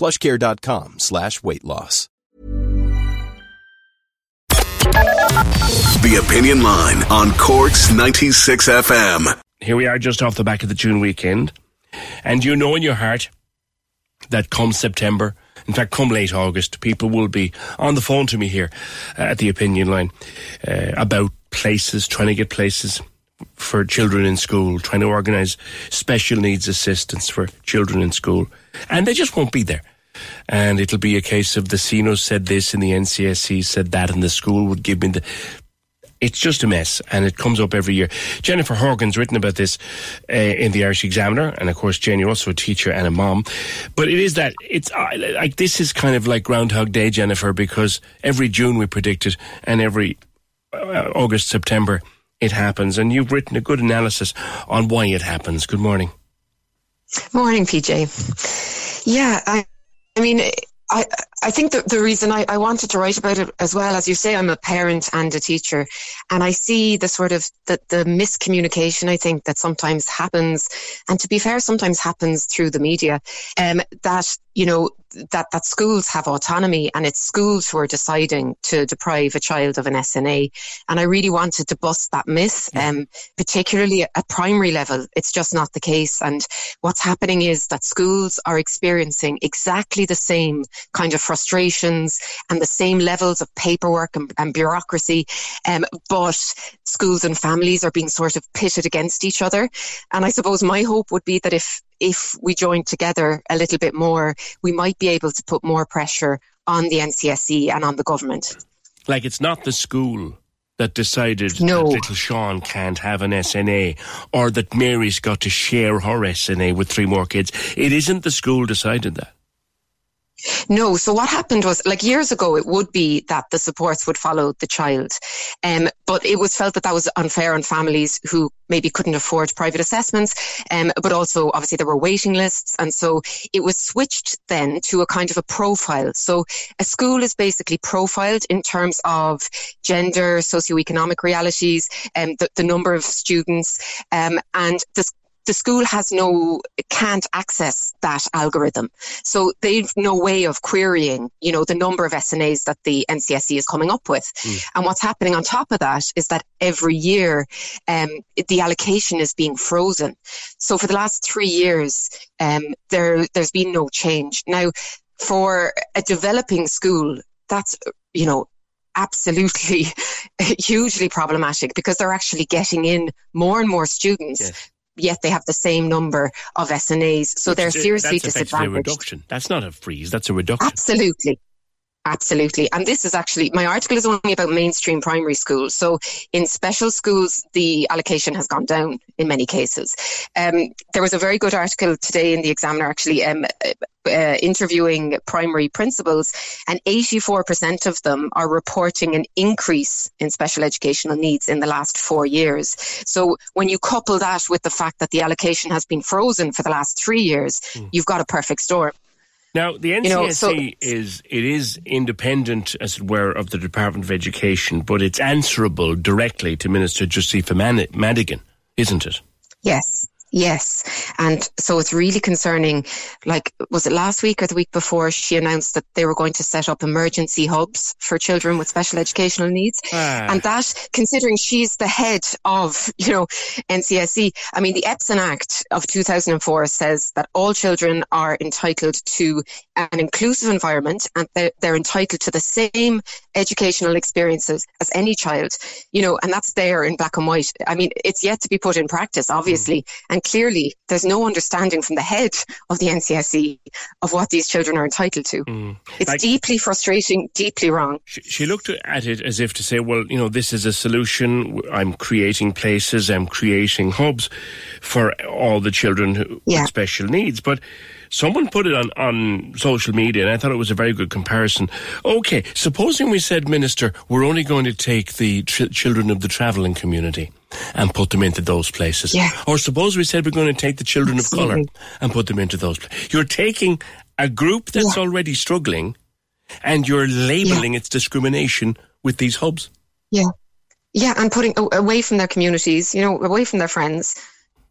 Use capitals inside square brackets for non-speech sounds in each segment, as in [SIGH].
plushcare.com slash weight loss. The Opinion Line on Cork's 96 FM. Here we are just off the back of the June weekend. And you know in your heart that come September, in fact, come late August, people will be on the phone to me here uh, at the opinion line uh, about places, trying to get places for children in school, trying to organise special needs assistance for children in school. And they just won't be there. And it'll be a case of the SENO said this and the NCSE said that and the school would give me the it's just a mess and it comes up every year. Jennifer Horgan's written about this uh, in the Irish Examiner and of course Jen you're also a teacher and a mom but it is that it's uh, like this is kind of like Groundhog Day Jennifer because every June we predict it and every uh, August September it happens and you've written a good analysis on why it happens. Good morning. Morning PJ. Yeah, I I mean I, I think the, the reason I, I wanted to write about it as well, as you say, I'm a parent and a teacher, and I see the sort of the, the miscommunication I think that sometimes happens, and to be fair, sometimes happens through the media, um, that you know that that schools have autonomy and it's schools who are deciding to deprive a child of an SNA. And I really wanted to bust that myth, um, particularly at primary level. It's just not the case. And what's happening is that schools are experiencing exactly the same kind of frustrations and the same levels of paperwork and, and bureaucracy. Um, but schools and families are being sort of pitted against each other. And I suppose my hope would be that if if we join together a little bit more, we might be able to put more pressure on the NCSE and on the government. Like it's not the school that decided No. that little Sean can't have an SNA or that Mary's got to share her SNA with three more kids. It isn't the school decided that. No, so what happened was like years ago, it would be that the supports would follow the child. Um, but it was felt that that was unfair on families who maybe couldn't afford private assessments. Um, but also obviously there were waiting lists. And so it was switched then to a kind of a profile. So a school is basically profiled in terms of gender, socioeconomic realities, and the, the number of students, um, and the the school has no can't access that algorithm. So they've no way of querying you know the number of snas that the NCSE is coming up with. And what's happening on top of that is that every year um, the allocation is being frozen. So for the last three years um, there there's been no change. Now for a developing school that's you know absolutely [LAUGHS] hugely problematic because they're actually getting in more and more students Yes. Yet they have the same number of SNAs. So they're seriously that's effectively a disadvantaged. reduction. That's not a freeze. That's a reduction. Absolutely. Absolutely. And this is actually, my article is only about mainstream primary schools. So in special schools, the allocation has gone down in many cases. Um, there was a very good article today in the Examiner actually um, uh, interviewing primary principals, and 84% of them are reporting an increase in special educational needs in the last four years. So when you couple that with the fact that the allocation has been frozen for the last three years, you've got a perfect storm. Now, the NCSE You know, so- is it is independent, as it were, of the Department of Education, but it's answerable directly to Minister Josepha Madigan, isn't it? Yes. Yes. And so it's really concerning. Like, was it last week or the week before she announced that they were going to set up emergency hubs for children with special educational needs? Ah. And that, considering she's the head of, [LAUGHS] you know, NCSE, I mean, the EPSEN Act of 2004 says that all children are entitled to an inclusive environment and they're, they're entitled to the same educational experiences as any child, you know, and that's there in black and white. I mean, it's yet to be put in practice, obviously. Mm. And clearly there's no understanding from the head of the NCSE of what these children are entitled to. Mm. It's like, deeply frustrating, deeply wrong. She, she looked at it as if to say, well, you know, this is a solution. I'm creating places, I'm creating hubs for all the children who, yeah. with special needs. But Someone put it on, on social media, and I thought it was a very good comparison. Okay, supposing we said, Minister, we're only going to take the tr- children of the travelling community and put them into those places. Yeah. Or suppose we said we're going to take the children Absolutely. of colour and put them into those places. You're taking a group that's yeah. already struggling and you're labelling yeah. its discrimination with these hubs. Yeah. Yeah, and putting away from their communities, you know, away from their friends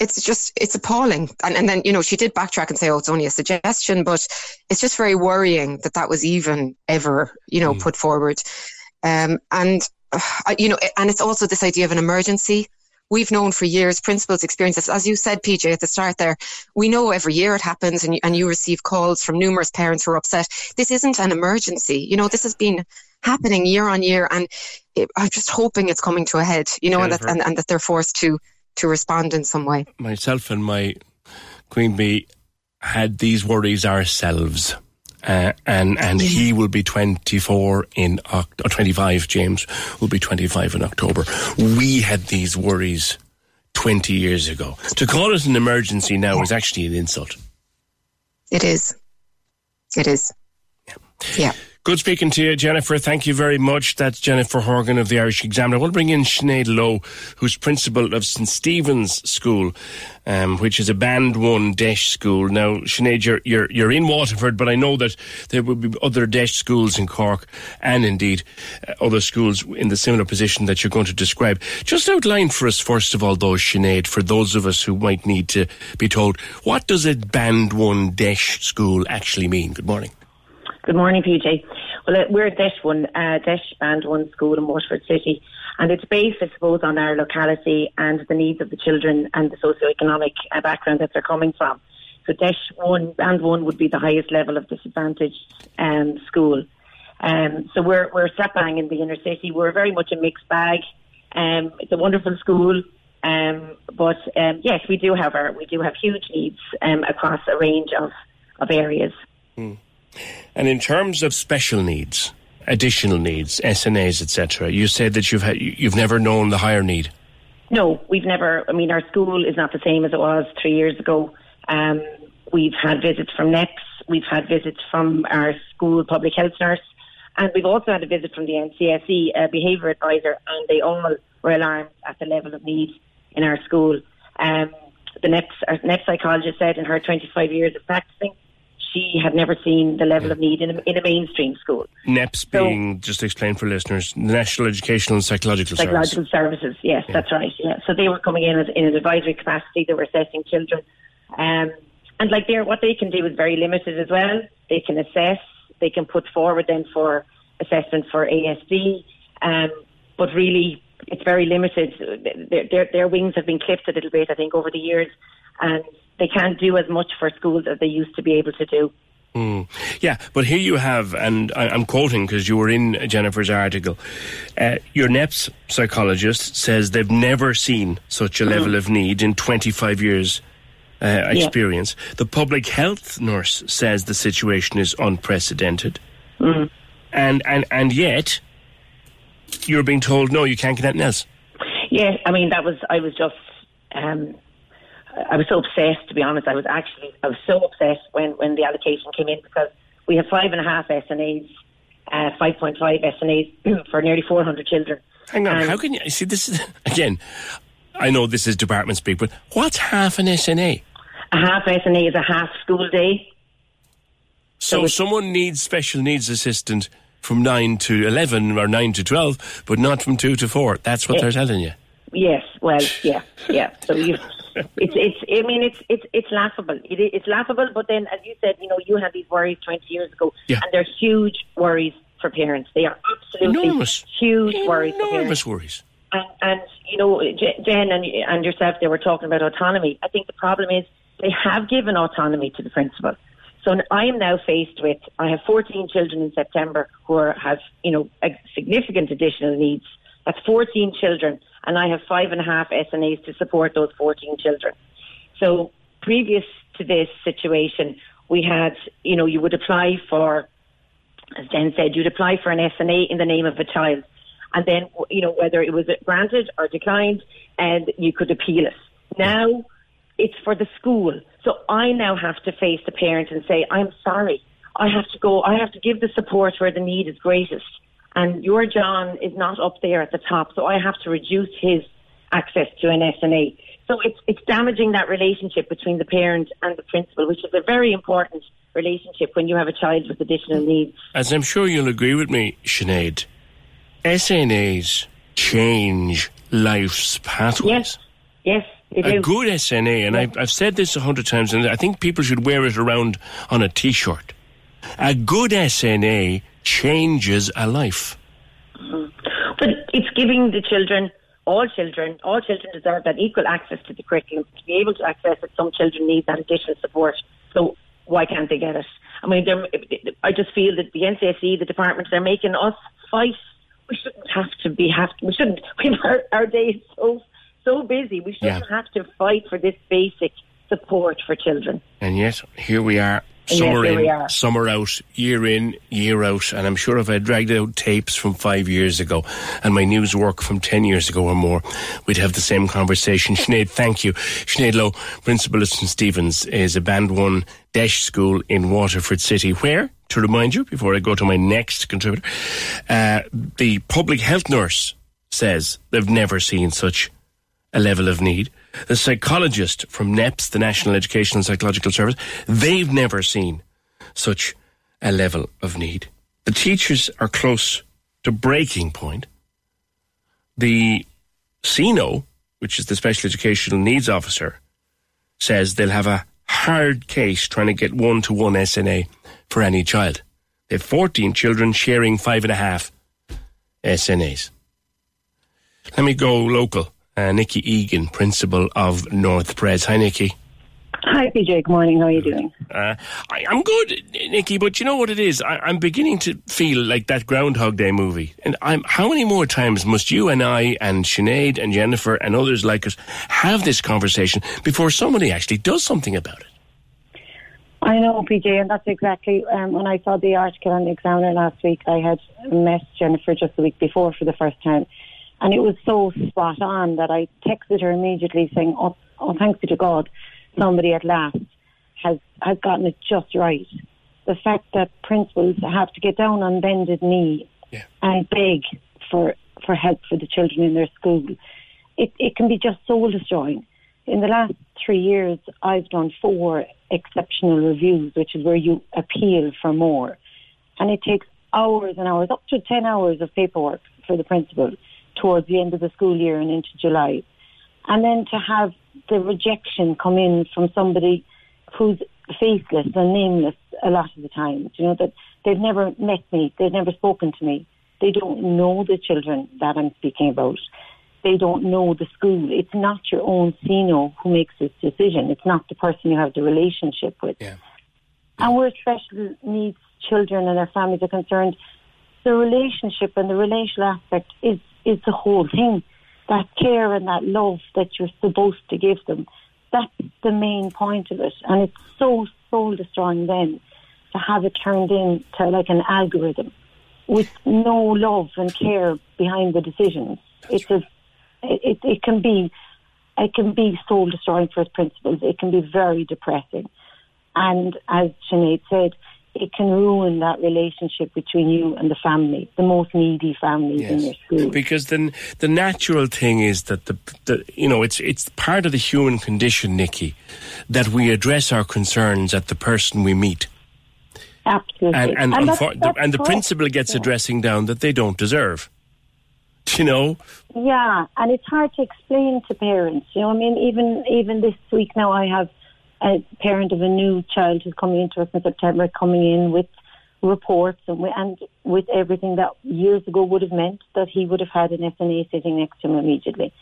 it's just it's appalling. And, and then you know she did backtrack and say oh it's only a suggestion but it's just very worrying that that was even ever you know mm. put forward. Um, and uh, you know and it's also this idea of an emergency. We've known for years principals experiences. As you said pj at the start there we know every year it happens and you, and you receive calls from numerous parents who are upset. This isn't an emergency. You know this has been happening year on year and it, i'm just hoping it's coming to a head you know and that, and, and that they're forced to to respond in some way. Myself and my Queen Bee had these worries ourselves. Uh, and and he will be 24 in or 25 James will be 25 in October we had these worries 20 years ago to call it an emergency now is actually an insult it is it is yeah, yeah. Good speaking to you, Jennifer. Thank you very much. That's Jennifer Horgan of the Irish Examiner. I want to bring in Sinead Lowe, who's principal of St Stephen's School, um, which is a Band 1 DEIS school. Now, Sinead, you're, you're, you're in Waterford, but I know that there will be other DEIS schools in Cork and indeed uh, other schools in the similar position that you're going to describe. Just outline for us, first of all, though, Sinead, for those of us who might need to be told, what does a Band 1 DEIS school actually mean? Good morning. Good morning, PJ. Well, uh, we're a DEIS one, uh, DEIS Band One school in Waterford City, and it's based, I suppose, on our locality and the needs of the children and the socio-economic uh, background that they're coming from. So DEIS One, Band One, would be the highest level of disadvantaged um, school. Um, so we're we're slap bang in the inner city. We're very much a mixed bag. Um, it's a wonderful school. Um, but um, yes, we do have our we do have huge needs um, across a range of of areas. Mm. And in terms of special needs, additional needs, SNAs, etc., you said that you've had, you've never known the higher need. No, we've never. I mean, our school is not the same as it was three years ago. Um, we've had visits from NEPS, we've had visits from our school public health nurse, and we've also had a visit from the NCSE behaviour advisor, and they all were alarmed at the level of need in our school. Um, the NEPS, our NEPS psychologist said in her 25 years of practicing she had never seen the level yeah. of need in a, in a mainstream school. NEPS so, being, just to explain for listeners, National Educational and Psychological, Psychological Services. Services, yes, yeah. that's right. Yeah. So they were coming in as, in an advisory capacity, they were assessing children. Um, and like they what they can do is very limited as well. They can assess, they can put forward then for assessment for ASD, um, but really it's very limited. Their, their, their wings have been clipped a little bit, I think, over the years, and they can't do as much for schools as they used to be able to do. Mm. Yeah, but here you have, and I, am quoting because you were in Jennifer's article. Uh, your NEPS psychologist says they've never seen such a mm. level of need in 25 years. Uh, experience. Yeah. The public health nurse says the situation is unprecedented, mm. and and and yet you're being told no, you can't get anything else. Yeah, I mean that was I was just um, I was so obsessed, to be honest. I was actually, I was so obsessed when, when the allocation came in because we have five and a half SNAs, uh, 5.5 SNAs [CLEARS THROAT] for nearly 400 children. Hang on, and how can you see this? Is, [LAUGHS] again, I know this is department speak, but what's half an SNA? A half SNA is a half school day. So, so someone needs special needs assistant from 9 to 11 or 9 to 12, but not from 2 to 4. That's what they're telling you. Yes, well, yeah, yeah. So you [LAUGHS] it's it's. I mean, it's it's it's laughable. It, it's laughable. But then, as you said, you know, you had these worries twenty years ago, Yeah. and they're huge worries for parents. They are absolutely Enormous. huge worries for. Enormous worries. And, and you know, J- Jen and, and yourself, they were talking about autonomy. I think the problem is they have given autonomy to the principal. So I am now faced with I have 14 children in September who are, have you know a significant additional needs. That's 14 children, and I have five and a half SNAs to support those 14 children. So previous to this situation, we had you know you would apply for as Jen said, you'd apply for an SNA in the name of a child. And then, you know, whether it was granted or declined, and you could appeal it. Now, it's for the school. So I now have to face the parent and say, I'm sorry. I have to go, I have to give the support where the need is greatest. And your John is not up there at the top. So I have to reduce his access to an SNA. So it's, it's damaging that relationship between the parent and the principal, which is a very important relationship when you have a child with additional needs. As I'm sure you'll agree with me, Sinead, SNAs change life's pathways. Yes, yes, they A do. good SNA, and I've, I've said this a hundred times, and I think people should wear it around on a T-shirt. A good SNA changes a life. Mm-hmm. But it's giving the children, all children, all children deserve that equal access to the curriculum. To be able to access it, some children need that additional support. So why can't they get it? I mean, I just feel that the NCSE, the departments, they're making us fight. We shouldn't have to be have. We shouldn't. [LAUGHS] We our, our day is so so busy. We shouldn't Yeah. have to fight for this basic support for children. And yet, here we are, And summer in, summer out, year in, year out. And I'm sure if I dragged out tapes from five years ago and my news work from 10 years ago or more, we'd have the same conversation. [LAUGHS] Sinead, thank you. Sinead Lowe, Principal at St. Stephen's, is a Band 1 DEIS School in Waterford City, where, to remind you, before I go to my next contributor, uh, the public health nurse says they've never seen such a level of need. The psychologist from NEPS, the National Educational and Psychological Service, they've never seen such a level of need. The teachers are close to breaking point. The SENO, which is the Special Educational Needs Officer, says they'll have a hard case trying to get one to one SNA for any child. They have 14 children sharing five and a half SNAs. Let me go local. Uh, Nikki Egan, principal of North Pres. Hi, Nikki. Hi, PJ. Good morning. How are you doing? Uh, I, I'm good, Nikki, but you know what it is? I, I'm beginning to feel like that Groundhog Day movie. And I'm, how many more times must you and I and Sinead and Jennifer and others like us have this conversation before somebody actually does something about it? I know, PJ, and that's exactly um, when I saw the article on the Examiner last week. I had met Jennifer just the week before for the first time, and it was so spot on that I texted her immediately saying, "Oh, oh thanks be to God, somebody at last has has gotten it just right." The fact that principals have to get down on bended knee Yeah. and beg for for help for the children in their school, it it can be just soul destroying. In the last three years, I've done four exceptional reviews, which is where you appeal for more. And it takes hours and hours, up to 10 hours of paperwork for the principal towards the end of the school year and into July. And then to have the rejection come in from somebody who's faceless and nameless a lot of the time, you know, that they've never met me, they've never spoken to me, they don't know the children that I'm speaking about they don't know the school. It's not your own SENO who makes this decision. It's not the person you have the relationship with. Yeah. And where special needs children and their families are concerned, the relationship and the relational aspect is, is the whole thing. That care and that love that you're supposed to give them, that's the main point of it. And it's so soul destroying then to have it turned into like an algorithm with no love and care behind the decisions. it's a it, it can be it can be soul destroying for its principals. It can be very depressing. And as Sinead said, it can ruin that relationship between you and the family, the most needy families in your school. Because then the natural thing is that the, the you know it's it's part of the human condition, Nikki, that we address our concerns at the person we meet. Absolutely. And and, that's- unfor- the, that's and the principal gets a dressing down that they don't deserve. [LAUGHS] you know? Yeah, and it's hard to explain to parents. You know, I mean, even even this week now, I have a parent of a new child who's coming into us in September, coming in with reports and, and with everything that years ago would have meant that he would have had an SNA sitting next to him immediately.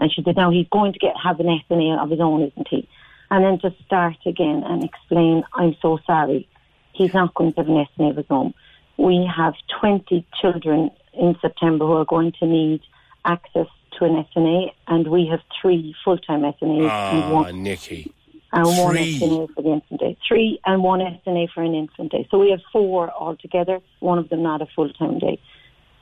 And she said, now he's going to get have an SNA of his own, isn't he? And then to start again and explain, I'm so sorry, he's not going to have an SNA of his own. We have 20 children in September who are going to need access to an SNA, and we have three full-time SNAs and Ah, one Nikki. And one Three. SNA for the infant day. Three and one SNA for an infant day. So we have four altogether, one of them not a full time day.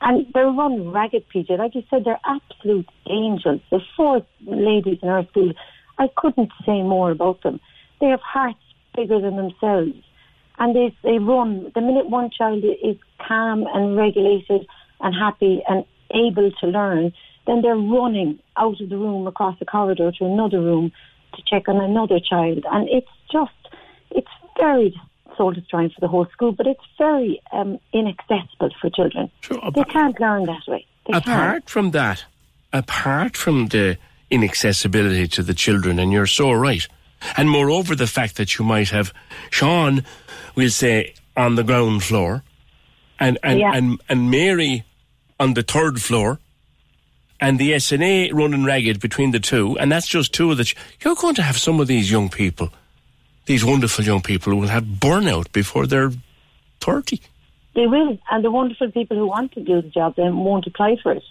And they're run ragged, PJ. Like you said, they're absolute angels. The four ladies in our school, I couldn't say more about them. They have hearts bigger than themselves. And they, they run, the minute one child is calm and regulated and happy and able to learn, then they're running out of the room across the corridor to another room to check on another child. And it's just, it's very soul destroying for the whole school, but it's very um, inaccessible for children. Sure, They can't learn that way. They can't. apart from that, apart from the inaccessibility to the children, and you're so right, and moreover the fact that you might have Sean, we'll say, on the ground floor, and and Yeah. and, and Mary on the third floor, and the SNA running ragged between the two, and that's just two of the. Ch- you're going to have some of these young people, these wonderful young people, who will have burnout before they're thirty. They will, and the wonderful people who want to do the job then won't apply for it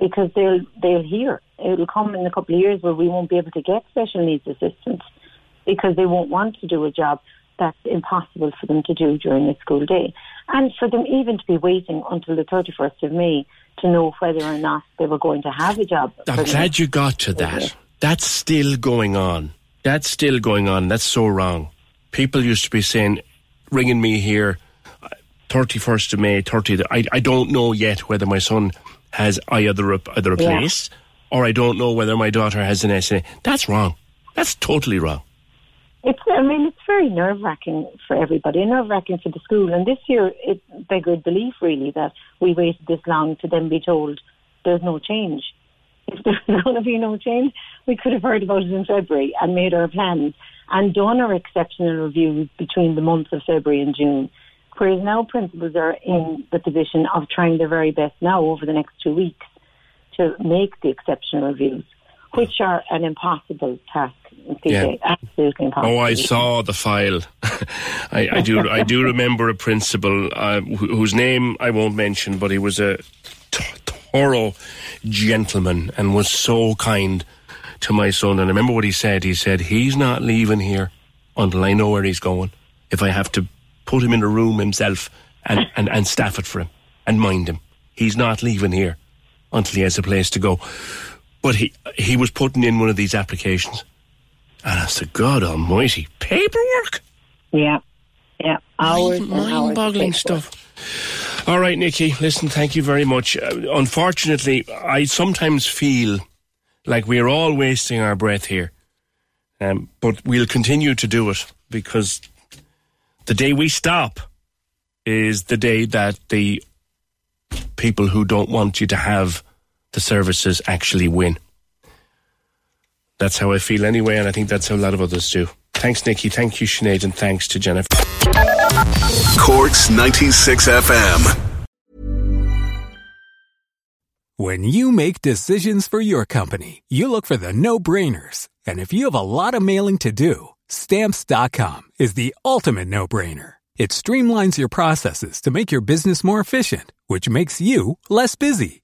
because they'll they'll hear it'll come in a couple of years where we won't be able to get special needs assistance because they won't want to do a job that's impossible for them to do during a school day, and for them even to be waiting until the thirty first of May to know whether or not they were going to have a job. I'm glad you got to that. That's still going on. That's still going on. That's so wrong. People used to be saying, ringing me here, uh, thirty first of May, 30th. I I don't know yet whether my son has either a, either a Yeah. place or I don't know whether my daughter has an SNA. That's wrong. That's totally wrong. It's, I mean, it's very nerve wracking for everybody, nerve wracking for the school. And this year, it beggared belief, really, that we waited this long to then be told there's no change. If there's [LAUGHS] going to be no change, we could have heard about it in February and made our plans and done our exceptional reviews between the months of February and June. Whereas now principals are in the position of trying their very best now over the next two weeks to make the exceptional reviews, which are an impossible task. PJ, Absolutely impossible. Oh, I saw the file. [LAUGHS] I, I do. I do remember a principal uh, whose name I won't mention, but he was a t- thorough gentleman and was so kind to my son. And I remember what he said. He said he's not leaving here until I know where he's going. If I have to put him in a room himself and, and, and staff it for him and mind him, he's not leaving here until he has a place to go. But he he was putting in one of these applications. And I said, God almighty, paperwork? Yeah, yeah, hours Mind-boggling stuff. All right, Nikki, listen, thank you very much. Uh, unfortunately, I sometimes feel like we're all wasting our breath here. Um, but we'll continue to do it because the day we stop is the day that the people who don't want you to have the services actually win. That's how I feel anyway, and I think that's how a lot of others do. Thanks, Nikki. Thank you, Sinead, and thanks to Jennifer. Corks 96 FM. When you make decisions for your company, you look for the no brainers. And if you have a lot of mailing to do, stamps.com is the ultimate no brainer. It streamlines your processes to make your business more efficient, which makes you less busy.